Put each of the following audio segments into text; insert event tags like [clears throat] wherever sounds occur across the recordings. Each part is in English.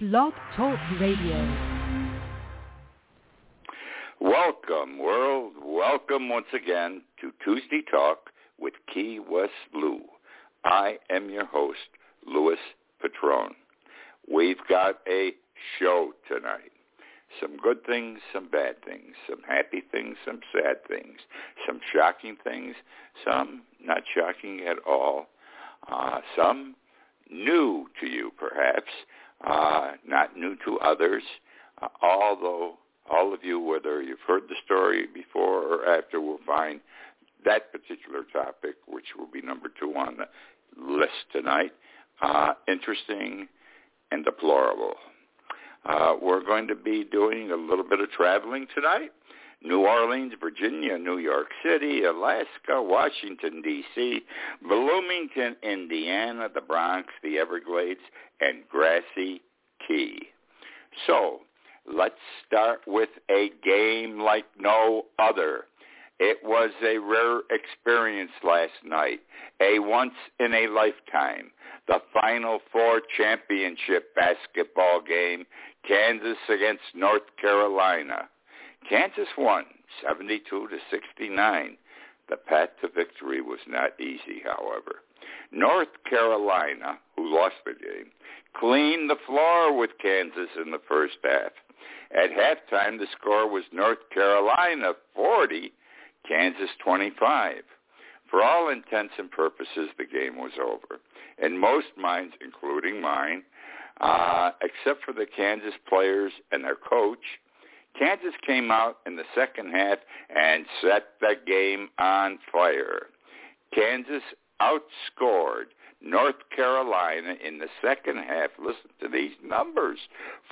Blog Talk Radio. Welcome, world. Welcome once again to Tuesday Talk with Key West Lou. I am your host, Louis Patron. We've got a show tonight. Some good things, some bad things, some happy things, some sad things, some shocking things, some not shocking at all, uh, some new to you perhaps, uh, not new to others, uh, although all of you, whether you've heard the story before or after, will find that particular topic, which will be number two on the list tonight, uh, interesting and deplorable. Uh, we're going to be doing a little bit of traveling tonight. New Orleans, Virginia, New York City, Alaska, Washington, D.C., Bloomington, Indiana, the Bronx, the Everglades, and Grassy Key. So let's start with a game like no other. It was a rare experience last night, a once-in-a-lifetime, the Final Four championship basketball game, Kansas against North Carolina. Kansas won 72 to 69. The path to victory was not easy, however. North Carolina, who lost the game, cleaned the floor with Kansas in the first half. At halftime, the score was North Carolina 40, Kansas 25. For all intents and purposes, the game was over. In most minds, including mine, uh, except for the Kansas players and their coach, Kansas came out in the second half and set the game on fire. Kansas outscored North Carolina in the second half. Listen to these numbers.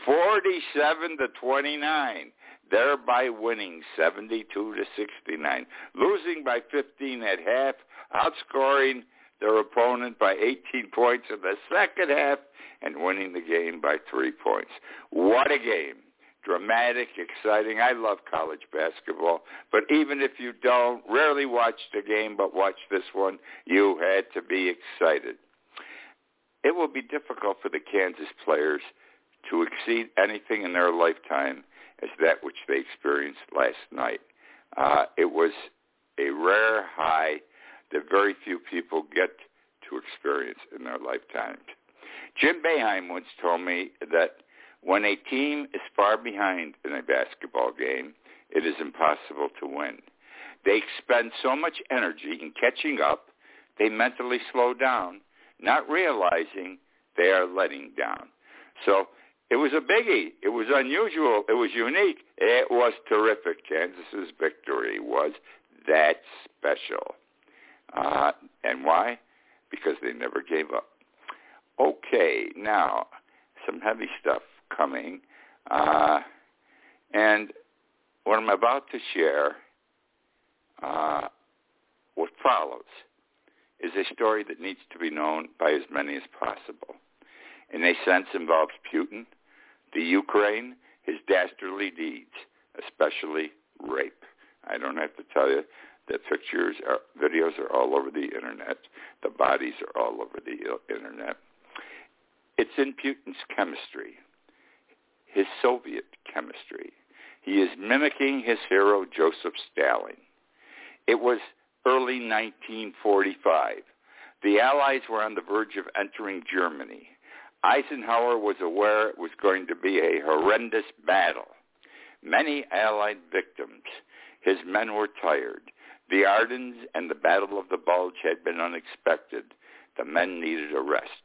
47 to 29, thereby winning 72 to 69. Losing by 15 at half, outscoring their opponent by 18 points in the second half and winning the game by 3 points. What a game dramatic, exciting. I love college basketball, but even if you don't, rarely watch the game, but watch this one, you had to be excited. It will be difficult for the Kansas players to exceed anything in their lifetime as that which they experienced last night. Uh, it was a rare high that very few people get to experience in their lifetime. Jim Boeheim once told me that when a team is far behind in a basketball game, it is impossible to win. They expend so much energy in catching up, they mentally slow down, not realizing they are letting down. So it was a biggie. It was unusual. It was unique. It was terrific. Kansas's victory was that special. Uh, and why? Because they never gave up. Okay, now some heavy stuff coming. Uh, and what I'm about to share, uh, what follows, is a story that needs to be known by as many as possible. In a sense involves Putin, the Ukraine, his dastardly deeds, especially rape. I don't have to tell you that pictures, are, videos are all over the internet. The bodies are all over the internet. It's in Putin's chemistry his Soviet chemistry. He is mimicking his hero Joseph Stalin. It was early 1945. The Allies were on the verge of entering Germany. Eisenhower was aware it was going to be a horrendous battle. Many Allied victims. His men were tired. The Ardennes and the Battle of the Bulge had been unexpected. The men needed a rest.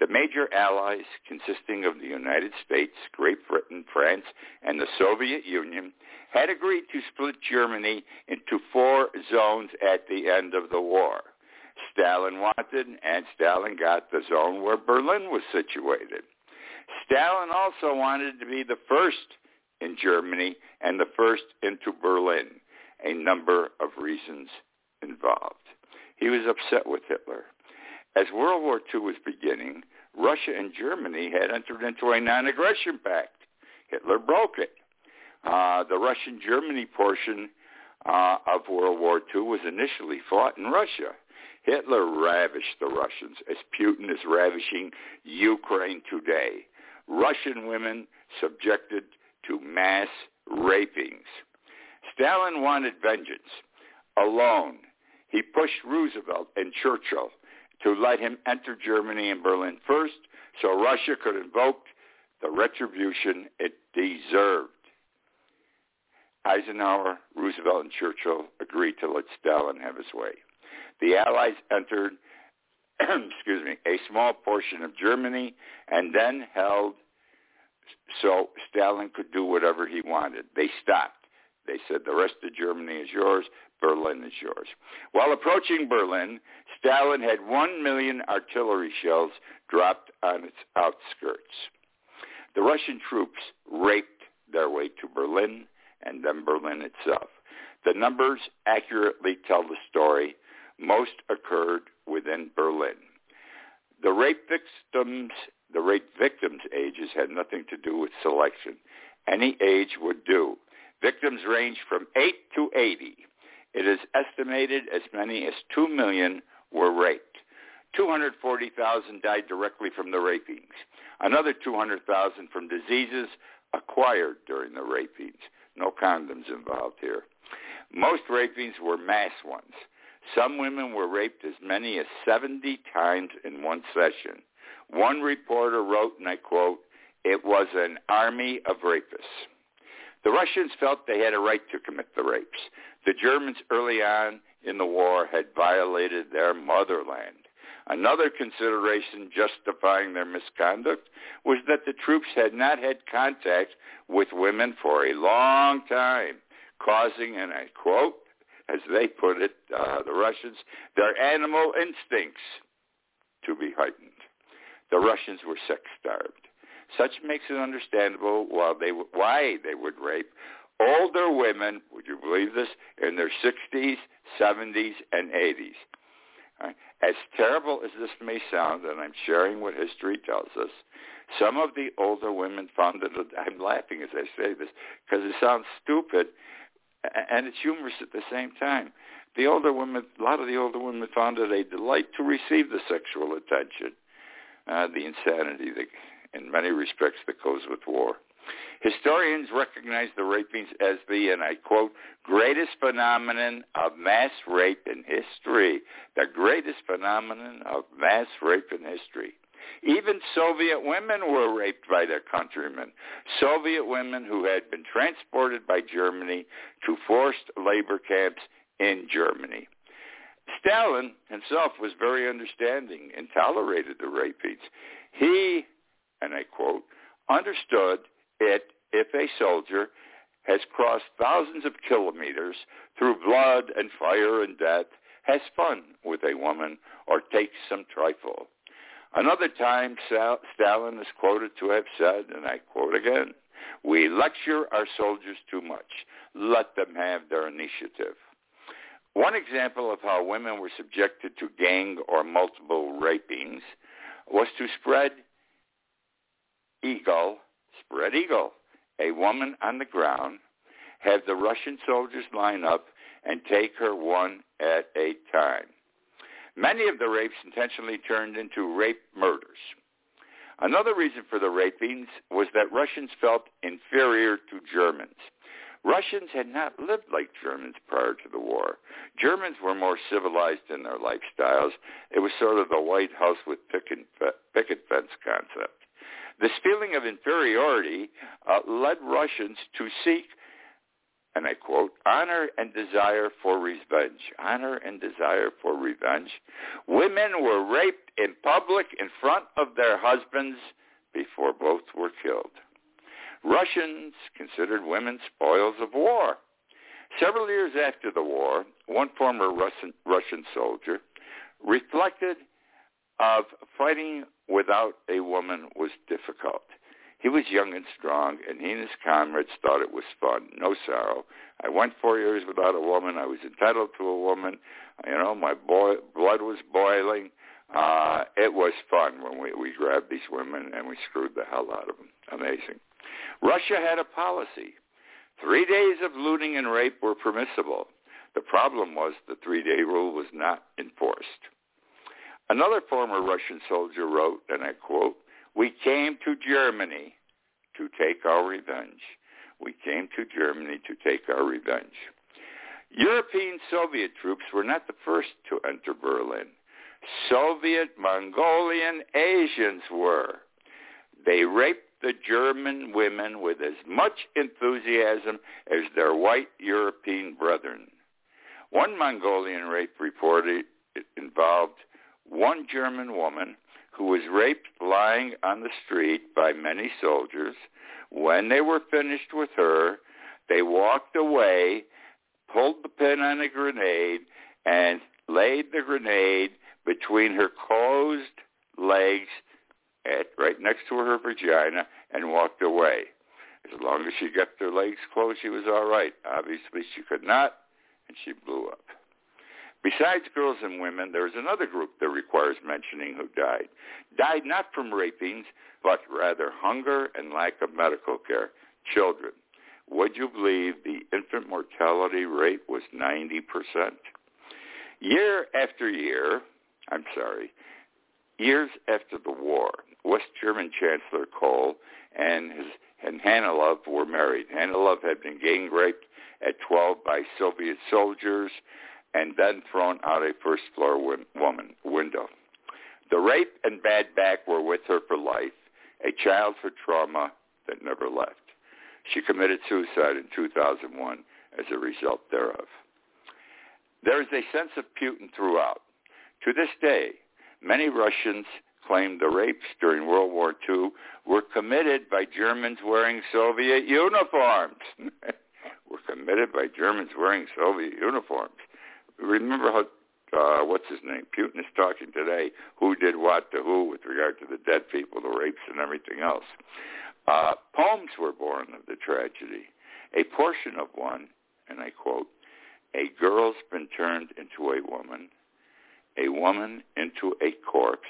The major allies, consisting of the United States, Great Britain, France, and the Soviet Union, had agreed to split Germany into four zones at the end of the war. Stalin wanted, and Stalin got the zone where Berlin was situated. Stalin also wanted to be the first in Germany and the first into Berlin, a number of reasons involved. He was upset with Hitler. As World War II was beginning, Russia and Germany had entered into a non-aggression pact. Hitler broke it. Uh, the Russian-Germany portion uh, of World War II was initially fought in Russia. Hitler ravished the Russians as Putin is ravishing Ukraine today. Russian women subjected to mass rapings. Stalin wanted vengeance. Alone, he pushed Roosevelt and Churchill to let him enter Germany and Berlin first so Russia could invoke the retribution it deserved. Eisenhower, Roosevelt, and Churchill agreed to let Stalin have his way. The Allies entered, [clears throat] excuse me, a small portion of Germany and then held so Stalin could do whatever he wanted. They stopped. They said the rest of Germany is yours, Berlin is yours. While approaching Berlin, Stalin had one million artillery shells dropped on its outskirts. The Russian troops raped their way to Berlin and then Berlin itself. The numbers accurately tell the story. Most occurred within Berlin. The rape victims, the rape victims' ages had nothing to do with selection. Any age would do. Victims range from 8 to 80. It is estimated as many as 2 million were raped. 240,000 died directly from the rapings. Another 200,000 from diseases acquired during the rapings. No condoms involved here. Most rapings were mass ones. Some women were raped as many as 70 times in one session. One reporter wrote, and I quote, it was an army of rapists. The Russians felt they had a right to commit the rapes. The Germans early on in the war had violated their motherland. Another consideration justifying their misconduct was that the troops had not had contact with women for a long time, causing, and I quote, as they put it, uh, the Russians, their animal instincts to be heightened. The Russians were sex-starved. Such makes it understandable why they, why they would rape older women, would you believe this, in their 60s, 70s, and 80s. Right? As terrible as this may sound, and I'm sharing what history tells us, some of the older women found that I'm laughing as I say this because it sounds stupid, and it's humorous at the same time. The older women, a lot of the older women found it a delight to receive the sexual attention, uh, the insanity that, in many respects, that goes with war. Historians recognize the rapings as the, and I quote, greatest phenomenon of mass rape in history. The greatest phenomenon of mass rape in history. Even Soviet women were raped by their countrymen. Soviet women who had been transported by Germany to forced labor camps in Germany. Stalin himself was very understanding and tolerated the rapings. He, and I quote, understood it if a soldier has crossed thousands of kilometers through blood and fire and death, has fun with a woman, or takes some trifle. Another time, Stalin is quoted to have said, and I quote again, we lecture our soldiers too much. Let them have their initiative. One example of how women were subjected to gang or multiple rapings was to spread eagle spread eagle, a woman on the ground, have the Russian soldiers line up and take her one at a time. Many of the rapes intentionally turned into rape murders. Another reason for the rapings was that Russians felt inferior to Germans. Russians had not lived like Germans prior to the war. Germans were more civilized in their lifestyles. It was sort of the White House with picket, picket fence concept. This feeling of inferiority uh, led Russians to seek, and I quote, honor and desire for revenge. Honor and desire for revenge. Women were raped in public in front of their husbands before both were killed. Russians considered women spoils of war. Several years after the war, one former Russian, Russian soldier reflected of fighting without a woman was difficult. He was young and strong, and he and his comrades thought it was fun, no sorrow. I went four years without a woman. I was entitled to a woman. You know, my boy, blood was boiling. Uh, it was fun when we, we grabbed these women and we screwed the hell out of them. Amazing. Russia had a policy. Three days of looting and rape were permissible. The problem was the three-day rule was not enforced. Another former Russian soldier wrote, and I quote, We came to Germany to take our revenge. We came to Germany to take our revenge. European Soviet troops were not the first to enter Berlin. Soviet Mongolian Asians were. They raped the German women with as much enthusiasm as their white European brethren. One Mongolian rape report involved one German woman who was raped lying on the street by many soldiers. When they were finished with her, they walked away, pulled the pin on a grenade, and laid the grenade between her closed legs at, right next to her vagina and walked away. As long as she kept her legs closed, she was all right. Obviously, she could not, and she blew up. Besides girls and women, there is another group that requires mentioning who died. Died not from rapings, but rather hunger and lack of medical care. Children. Would you believe the infant mortality rate was 90%? Year after year, I'm sorry, years after the war, West German Chancellor Kohl and his and Hannelore were married. Hannelore had been gang raped at 12 by Soviet soldiers and then thrown out a first floor win- woman window. The rape and bad back were with her for life, a childhood trauma that never left. She committed suicide in 2001 as a result thereof. There is a sense of Putin throughout. To this day, many Russians claim the rapes during World War II were committed by Germans wearing Soviet uniforms. [laughs] were committed by Germans wearing Soviet uniforms. Remember how uh, what's his name? Putin is talking today. Who did what to who with regard to the dead people, the rapes, and everything else. Uh, poems were born of the tragedy. A portion of one, and I quote, "A girl's been turned into a woman, a woman into a corpse,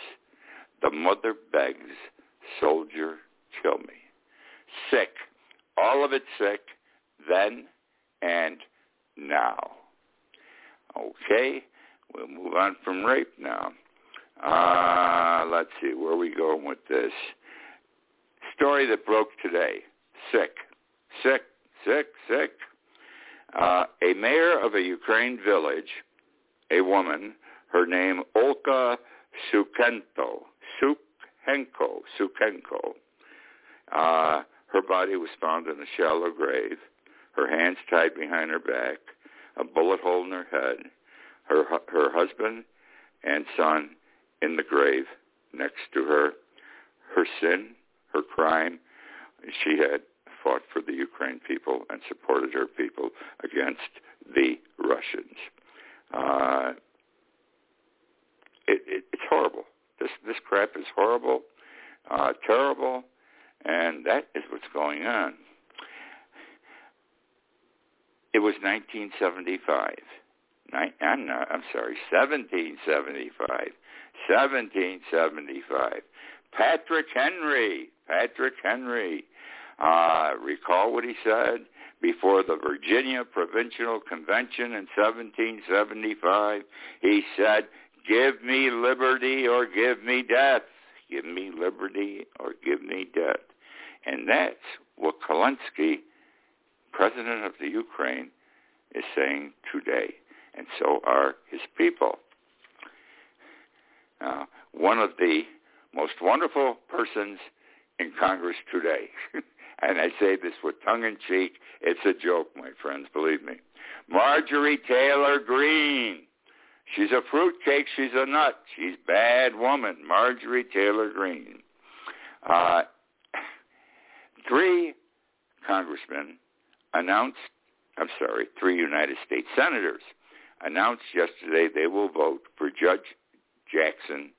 the mother begs, soldier, kill me. Sick. All of it sick, then and now. Okay, we'll move on from rape now. Uh, let's see, where are we going with this? Story that broke today. Sick. Sick, sick, sick. Uh, a mayor of a Ukraine village, a woman, her name Olga Sukento, Sukhenko, Sukhenko. Uh, her body was found in a shallow grave, her hands tied behind her back, a bullet hole in her head, her her husband and son in the grave next to her. Her sin, her crime, she had fought for the Ukraine people and supported her people against the Russians. Uh, it, it, it's horrible. This this crap is horrible, uh, terrible, and that is what's going on. It was 1975. Nine, I'm not. I'm sorry. 1775. 1775. Patrick Henry. Patrick Henry. Uh, recall what he said before the Virginia Provincial Convention in 1775. He said, Give me liberty or give me death. Give me liberty or give me death. And that's what Zelensky, president of the Ukraine, is saying today. And so are his people. One of the most wonderful persons in Congress today, [laughs] and I say this with tongue in cheek, it's a joke, my friends, believe me. Marjorie Taylor Greene She's a fruitcake. She's a nut. She's bad woman. Marjorie Taylor Greene. Uh, three congressmen announced, I'm sorry, three United States senators announced yesterday they will vote for Judge Jackson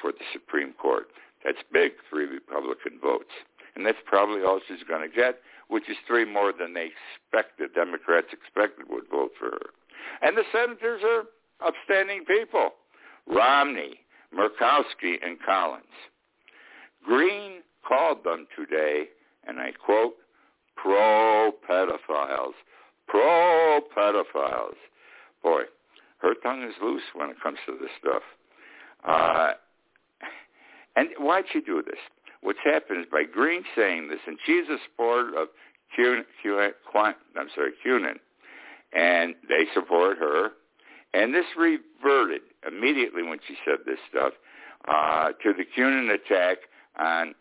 for the Supreme Court. That's big, three Republican votes. And that's probably all she's going to get, which is three more than they expected, Democrats expected would vote for her. And the senators are upstanding people, Romney, Murkowski, and Collins. Greene called them today, and I quote, pro-pedophiles. Pro-pedophiles. Boy, her tongue is loose when it comes to this stuff. Uh, and why'd she do this? what's happened is by Greene saying this, and she's a supporter of Q, Q, I'm sorry, QAnon, and they support her, and this reverted immediately when she said this stuff uh, to the QAnon attack on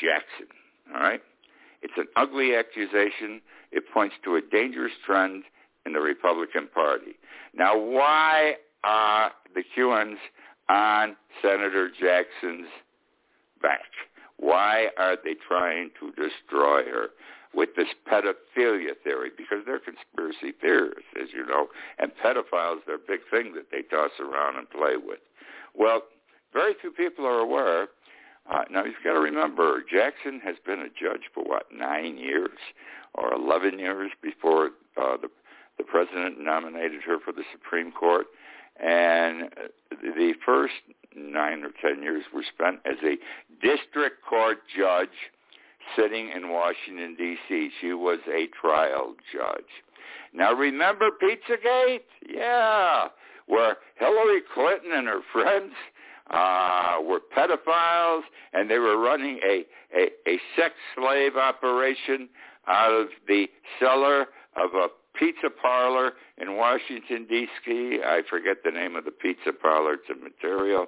Jackson. All right, it's an ugly accusation. It points to a dangerous trend in the Republican Party. Now, why are the QAnons on Senator Jackson's back? Why are they trying to destroy her with this pedophilia theory? Because they're conspiracy theorists, as you know, and pedophiles are a big thing that they toss around and play with. Well, very few people are aware. Uh, now you've got to remember, Jackson has been a judge for what nine years or eleven years before uh, the the president nominated her for the Supreme Court, and the first nine or ten years were spent as a district court judge sitting in Washington, D.C. She was a trial judge. Now remember Pizzagate? Yeah, where Hillary Clinton and her friends uh, were pedophiles and they were running a, a, a sex slave operation out of the cellar of a pizza parlor in Washington, D.C. I forget the name of the pizza parlor. It's a material.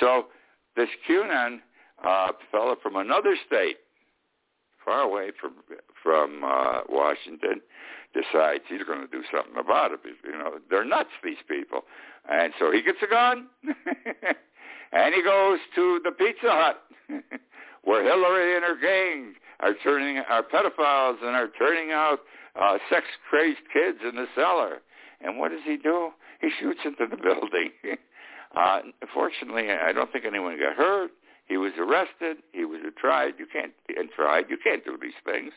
So this QAnon uh, fellow from another state, far away from from uh, Washington, decides he's going to do something about it. You know, they're nuts, these people. And so he gets a gun, [laughs] and he goes to the Pizza Hut, [laughs] where Hillary and her gang are turning are pedophiles and are turning out uh, sex-crazed kids in the cellar. And what does he do? He shoots into the [laughs] building. uh, fortunately, I don't think anyone got hurt. He was arrested. He was tried. You can't and tried. You can't do these things.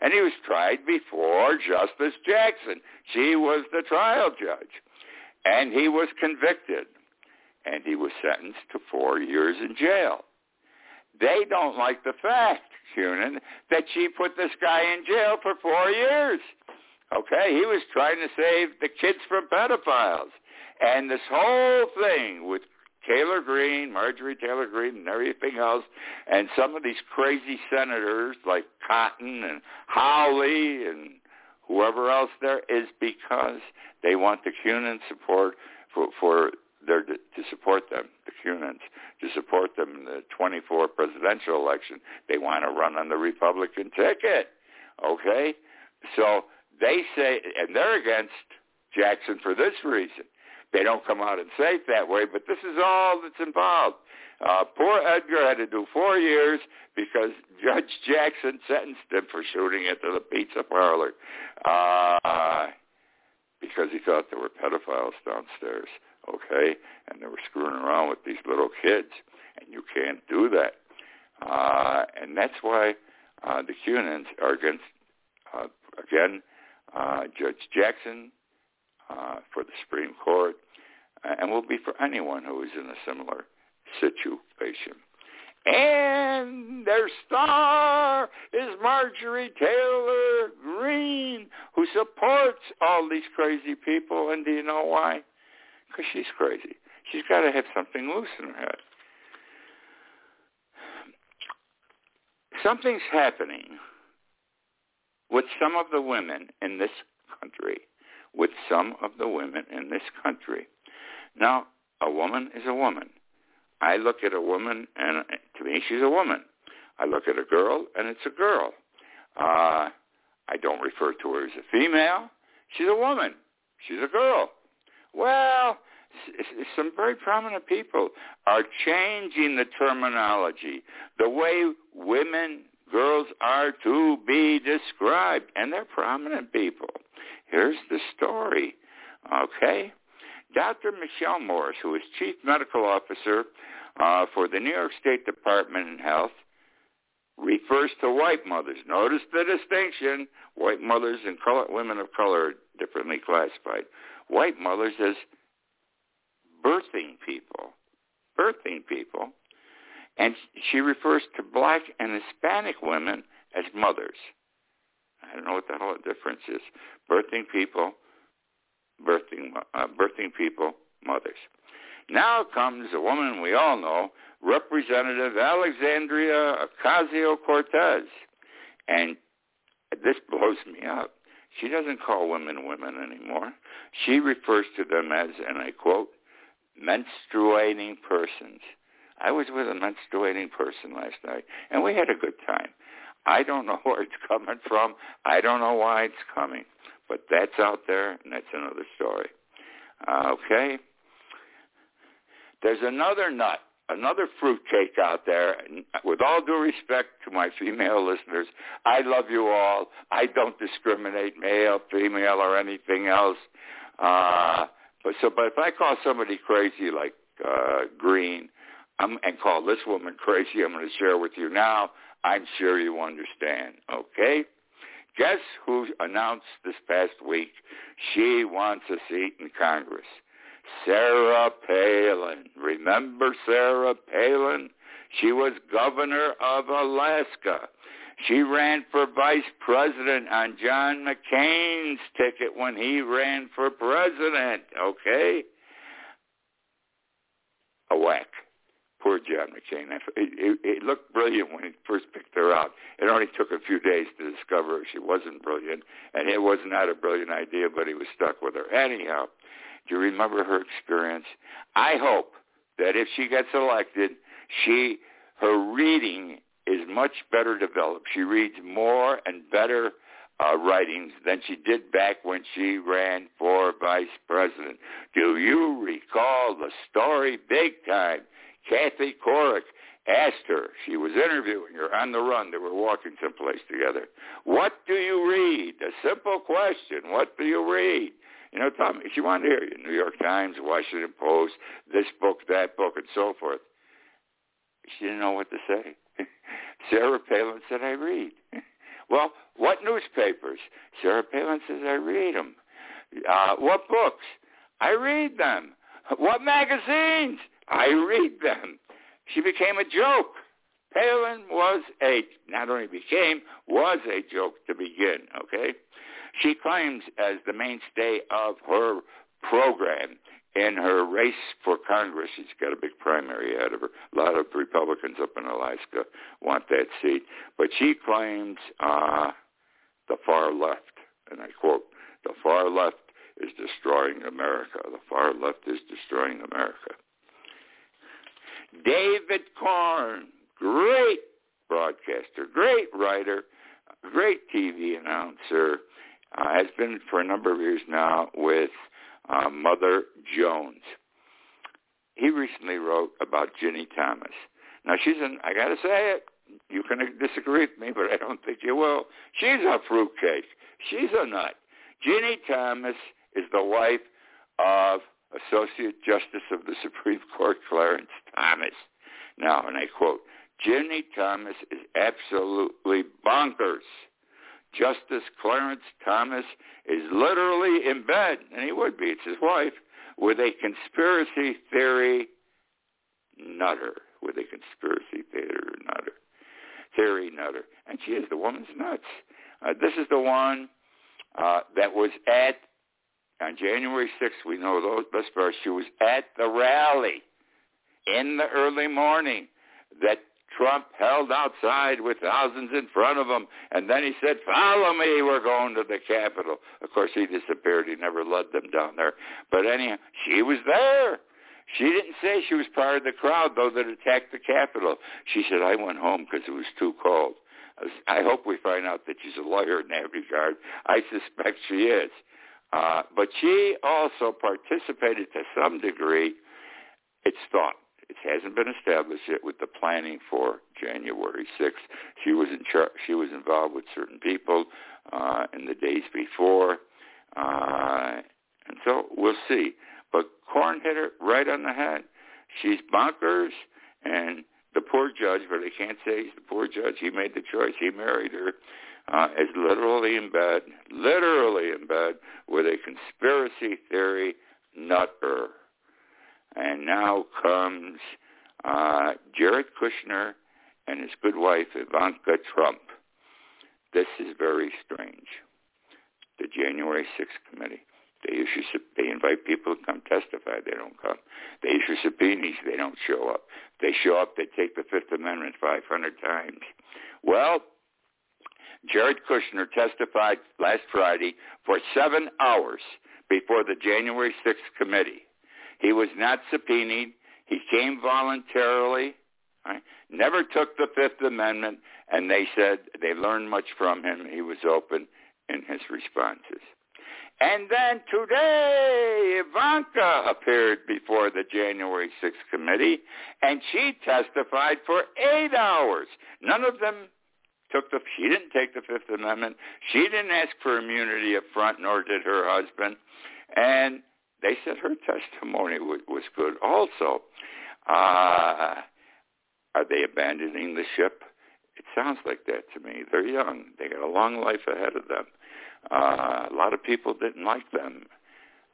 And he was tried before Justice Jackson. She was the trial judge, and he was convicted, and he was sentenced to four years in jail. They don't like the fact QAnon that she put this guy in jail for four years. Okay, he was trying to save the kids from pedophiles. And this whole thing with Taylor Greene, Marjorie Taylor Greene, and everything else, and some of these crazy senators like Cotton and Hawley and whoever else there is because they want the QAnon support for, for their to support them, the QAnons, to support them in the 24 presidential election. They want to run on the Republican ticket. Okay? So they say, and they're against Jackson for this reason. They don't come out and say it that way, but this is all that's involved. Uh, poor Edgar had to do four years because Judge Jackson sentenced him for shooting into the pizza parlor uh, because he thought there were pedophiles downstairs okay? And they were screwing around with these little kids, and you can't do that. Uh, and that's why uh, the QAnons are against, uh, again, uh, Judge Jackson uh, for the Supreme Court, and will be for anyone who is in a similar situation. And their star is Marjorie Taylor Greene, who supports all these crazy people. And do you know why? Because she's crazy. She's got to have something loose in her head. Something's happening with some of the women in this country, with some of the women in this country. Now, a woman is a woman. I look at a woman, and to me, she's a woman. I look at a girl, and it's a girl. Uh, I don't refer to her as a female. She's a woman. She's a girl. Well, some very prominent people are changing the terminology, the way women, girls are to be described, and they're prominent people. Here's the story, okay? Dr. Michelle Morris, who is Chief Medical Officer uh, for the New York State Department of Health, refers to white mothers. Notice the distinction. White mothers and women of color are differently classified white mothers as birthing people, birthing people, and she refers to black and Hispanic women as mothers. I don't know what the whole difference is. Birthing people, birthing uh, birthing people, mothers. Now comes a woman we all know, Representative Alexandria Ocasio-Cortez. And this blows me up. She doesn't call women women anymore. She refers to them as, and I quote, menstruating persons. I was with a menstruating person last night, and we had a good time. I don't know [laughs] where it's coming from. I don't know why it's coming, but that's out there, and that's another story. Uh, okay. There's another nut, another fruitcake out there. And with all due respect to my female listeners, I love you all. I don't discriminate male, female, or anything else. Uh, but so, but if I call somebody crazy like uh, Greene, I'm, and call this woman crazy, I'm going to share with you now. I'm sure you understand. Okay. Guess who announced this past week she wants a seat in Congress? Sarah Palin. Remember Sarah Palin? She was governor of Alaska. She ran for vice president on John McCain's ticket when he ran for president, okay? A whack. Poor John McCain. It, it, it looked brilliant when he first picked her out. It only took a few days to discover she wasn't brilliant, and it was not a brilliant idea, but he was stuck with her. Anyhow, do you remember her experience? I hope that if she gets elected, she her reading is much better developed. She reads more and better uh, writings than she did back when she ran for vice president. Do you recall the story big time? Kathy Couric asked her, she was interviewing her on the run, they were walking someplace together, what do you read? A simple question, what do you read? You know, Tom, she wanted to hear you, New York Times, Washington Post, this book, that book, and so forth. She didn't know what to say. [laughs] Sarah Palin said, I read. [laughs] well, what newspapers? Sarah Palin says, I read them. Uh, what books? I read them. What magazines? I read them. She became a joke. Palin was a, not only became, was a joke to begin, okay? She claims as the mainstay of her program in her race for Congress, she's got a big primary ahead of her. A lot of Republicans up in Alaska want that seat. But she claims uh, the far left, and I quote, the far left is destroying America. The far left is destroying America. David Corn, great broadcaster, great writer, great TV announcer, uh, has been for a number of years now with uh, Mother Jones. He recently wrote about Ginni Thomas. Now she's an, I gotta say it, you can disagree with me, but I don't think you will. She's a fruitcake. She's a nut. Ginni Thomas is the wife of Associate Justice of the Supreme Court Clarence Thomas. Now, and I quote, Ginni Thomas is absolutely bonkers. Justice Clarence Thomas is literally in bed, and he would be, it's his wife, with a conspiracy theory nutter, with a conspiracy theater nutter, theory nutter. And she is, the woman's nuts. Uh, this is the one uh, that was at, on January 6th, we know those best far, she was at the rally in the early morning that Trump held outside with thousands in front of him, and then he said, follow me, we're going to the Capitol. Of course, he disappeared. He never led them down there. But anyhow, she was there. She didn't say she was part of the crowd, though, that attacked the Capitol. She said, I went home because it was too cold. I hope we find out that she's a lawyer in that regard. I suspect she is. Uh, but she also participated to some degree, it's thought, it hasn't been established yet with the planning for January 6th. She was in char- she was involved with certain people uh, in the days before, uh, and so we'll see. But Corn hit her right on the head. She's bonkers, and the poor judge, but I can't say he's the poor judge. He made the choice. He married her. Uh, is literally in bed, literally in bed with a conspiracy theory nutter. And now comes uh, Jared Kushner and his good wife, Ivanka Trump. This is very strange. The January 6th committee. They issue they invite people to come testify. They don't come. They issue subpoenas. They don't show up. They show up. They take the Fifth Amendment 500 times. Well, Jared Kushner testified last Friday for seven hours before the January 6th committee. He was not subpoenaed. He came voluntarily. Right? Never took the Fifth Amendment, and they said they learned much from him. He was open in his responses. And then today, Ivanka appeared before the January 6th committee, and she testified for eight hours. None of them took the, she didn't take the Fifth Amendment. She didn't ask for immunity up front, nor did her husband. And they said her testimony was, was good also. Uh, are they abandoning the ship? It sounds like that to me. They're young. They got a long life ahead of them. Uh, a lot of people didn't like them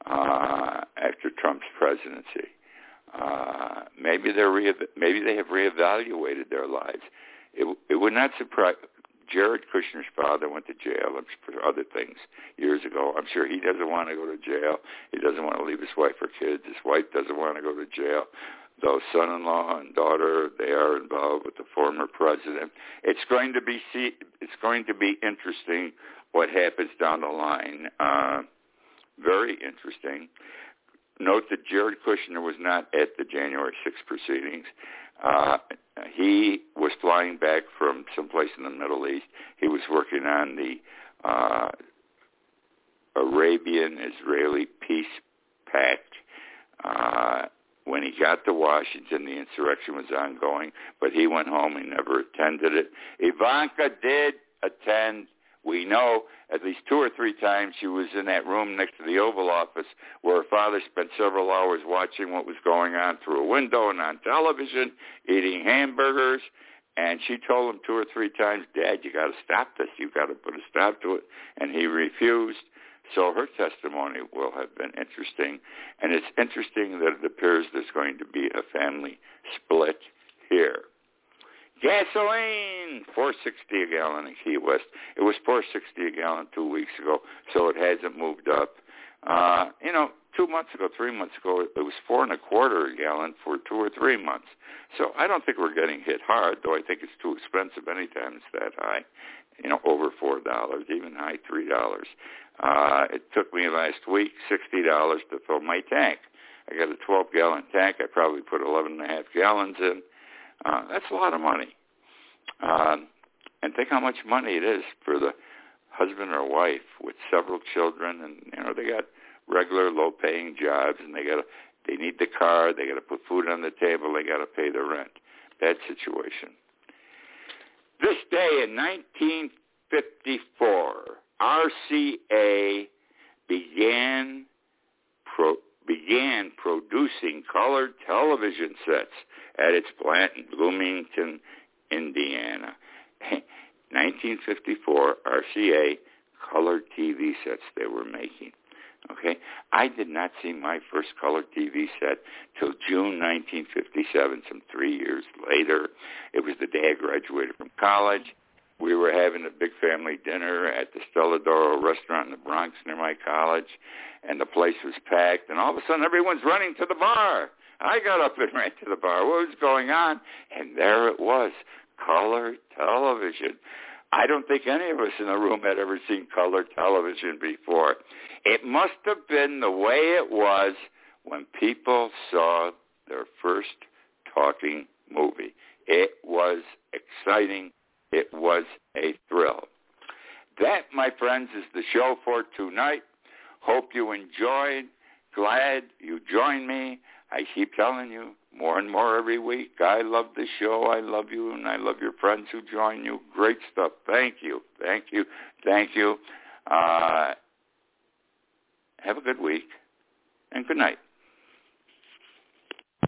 uh, after Trump's presidency. Uh, maybe they're re- maybe they have reevaluated their lives. It, it would not surprise. Jared Kushner's father went to jail for other things years ago. I'm sure he doesn't want to go to jail. He doesn't want to leave his wife or kids. His wife doesn't want to go to jail. Though son-in-law and daughter, they are involved with the former president. It's going to be see, it's going to be interesting what happens down the line. Uh, very interesting. Note that Jared Kushner was not at the January 6th proceedings. Uh, he was flying back from someplace in the Middle East. He was working on the uh, Arabian-Israeli peace pact. Uh, when he got to Washington, the insurrection was ongoing, but he went home. He never attended it. Ivanka did attend we know at least two or three times she was in that room next to the Oval Office where her father spent several hours watching what was going on through a window and on television, eating hamburgers. And she told him two or three times, Dad, you got to stop this. You got to put a stop to it. And he refused. So her testimony will have been interesting. And it's interesting that it appears there's going to be a family split here. Gasoline, 460 a gallon in Key West. It was 460 a gallon two weeks ago, so it hasn't moved up. Uh, you know, two months ago, three months ago, it was four and a quarter a gallon for two or three months. So I don't think we're getting hit hard, though I think it's too expensive anytime it's that high. You know, over four dollars, even high three dollars. Uh, it took me last week sixty dollars to fill my tank. I got a 12 gallon tank. I probably put 11 and a half gallons in. Uh, that's a lot of money. Um, and think how much money it is for the husband or wife with several children, and you know they got regular low-paying jobs, and they got they need the car, they got to put food on the table, they got to pay the rent. Bad situation. This day in 1954, RCA began pro, began producing colored television sets at its plant in Bloomington, Indiana. [laughs] 1954, RCA color TV sets they were making. Okay, I did not see my first color TV set till June 1957, some three years later. It was the day I graduated from college. We were having a big family dinner at the Stella d'Oro restaurant in the Bronx near my college, and the place was packed. And all of a sudden, everyone's running to the bar. I got up and [laughs] ran to the bar. What was going on? And there it was, color television. I don't think any of us in the room had ever seen color television before. It must have been the way it was when people saw their first talking movie. It was exciting. It was a thrill. That, my friends, is the show for tonight. Hope you enjoyed. Glad you joined me. I keep telling you more and more every week. I love the show. I love you, and I love your friends who join you. Great stuff. Thank you. Thank you. Thank you. Uh, have a good week, and good night.